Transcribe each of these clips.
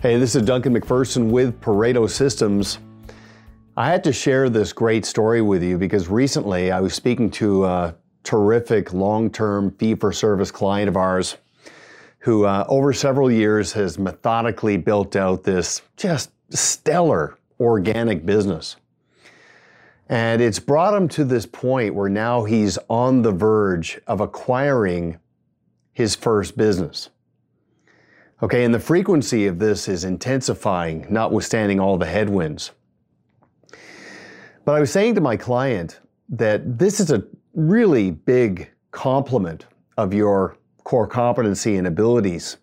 Hey, this is Duncan McPherson with Pareto Systems. I had to share this great story with you because recently I was speaking to a terrific long term fee for service client of ours who, uh, over several years, has methodically built out this just stellar organic business. And it's brought him to this point where now he's on the verge of acquiring his first business. Okay, and the frequency of this is intensifying, notwithstanding all the headwinds. But I was saying to my client that this is a really big compliment of your core competency and abilities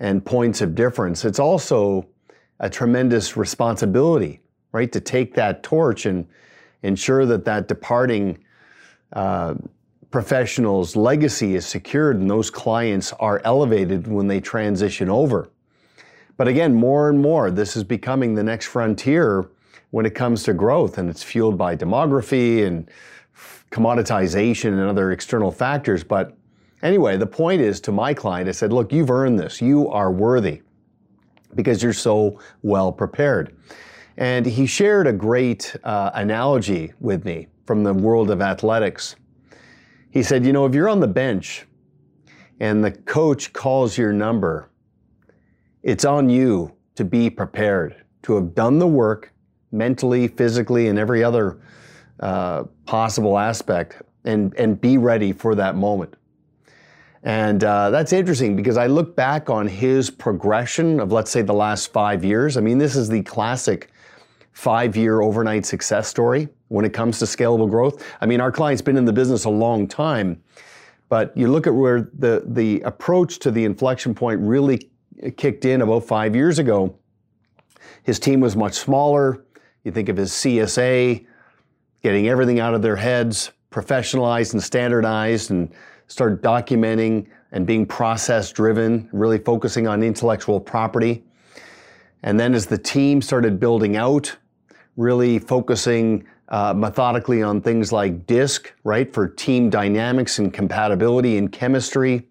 and points of difference. It's also a tremendous responsibility, right, to take that torch and ensure that that departing uh, professional's legacy is secured and those clients are elevated when they transition over. But again, more and more, this is becoming the next frontier when it comes to growth, and it's fueled by demography and commoditization and other external factors. But Anyway, the point is to my client, I said, look, you've earned this. You are worthy because you're so well prepared. And he shared a great uh, analogy with me from the world of athletics. He said, you know, if you're on the bench and the coach calls your number, it's on you to be prepared, to have done the work mentally, physically, and every other uh, possible aspect, and, and be ready for that moment. And uh, that's interesting because I look back on his progression of, let's say, the last five years. I mean, this is the classic five year overnight success story when it comes to scalable growth. I mean, our client's been in the business a long time, but you look at where the, the approach to the inflection point really kicked in about five years ago. His team was much smaller. You think of his CSA, getting everything out of their heads, professionalized and standardized, and started documenting and being process driven, really focusing on intellectual property. And then as the team started building out, really focusing uh, methodically on things like DISC, right, for team dynamics and compatibility and chemistry.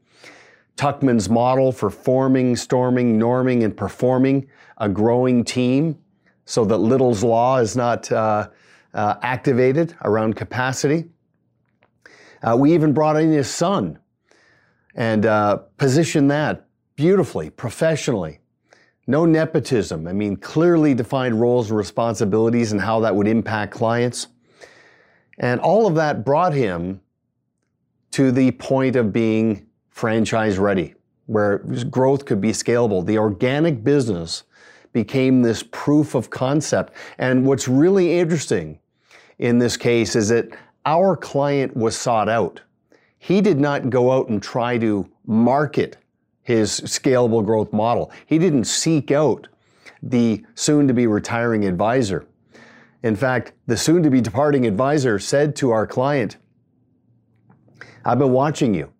Tuckman's model for forming, storming, norming, and performing a growing team so that Little's Law is not uh, uh, activated around capacity. Uh, we even brought in his son and uh, positioned that beautifully, professionally. No nepotism. I mean, clearly defined roles and responsibilities and how that would impact clients. And all of that brought him to the point of being franchise ready, where growth could be scalable. The organic business became this proof of concept. And what's really interesting in this case is that our client was sought out. He did not go out and try to market his scalable growth model. He didn't seek out the soon to be retiring advisor. In fact, the soon to be departing advisor said to our client, I've been watching you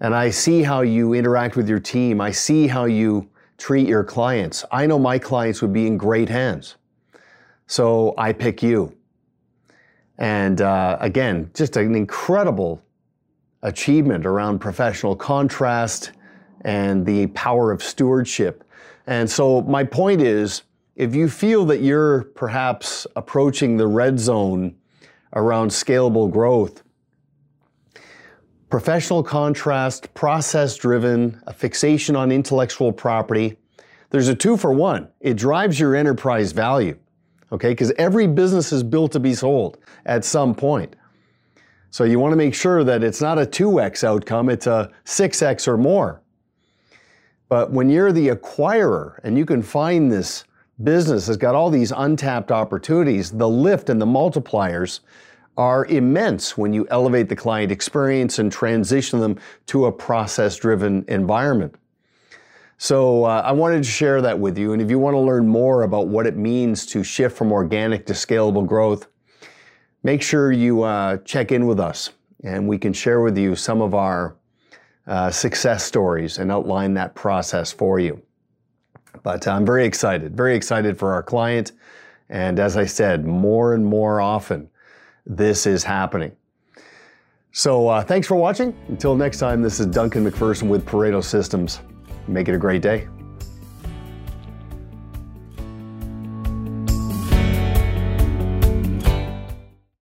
and I see how you interact with your team. I see how you treat your clients. I know my clients would be in great hands. So I pick you. And uh, again, just an incredible achievement around professional contrast and the power of stewardship. And so, my point is if you feel that you're perhaps approaching the red zone around scalable growth, professional contrast, process driven, a fixation on intellectual property, there's a two for one. It drives your enterprise value okay? Because every business is built to be sold at some point. So you want to make sure that it's not a 2x outcome, it's a 6x or more. But when you're the acquirer and you can find this business that's got all these untapped opportunities, the lift and the multipliers are immense when you elevate the client experience and transition them to a process driven environment. So uh, I wanted to share that with you. And if you want to learn more about what it means to shift from organic to scalable growth, make sure you uh, check in with us and we can share with you some of our uh, success stories and outline that process for you. But I'm very excited, very excited for our client. And as I said, more and more often, this is happening. So uh, thanks for watching. Until next time, this is Duncan McPherson with Pareto Systems. Make it a great day.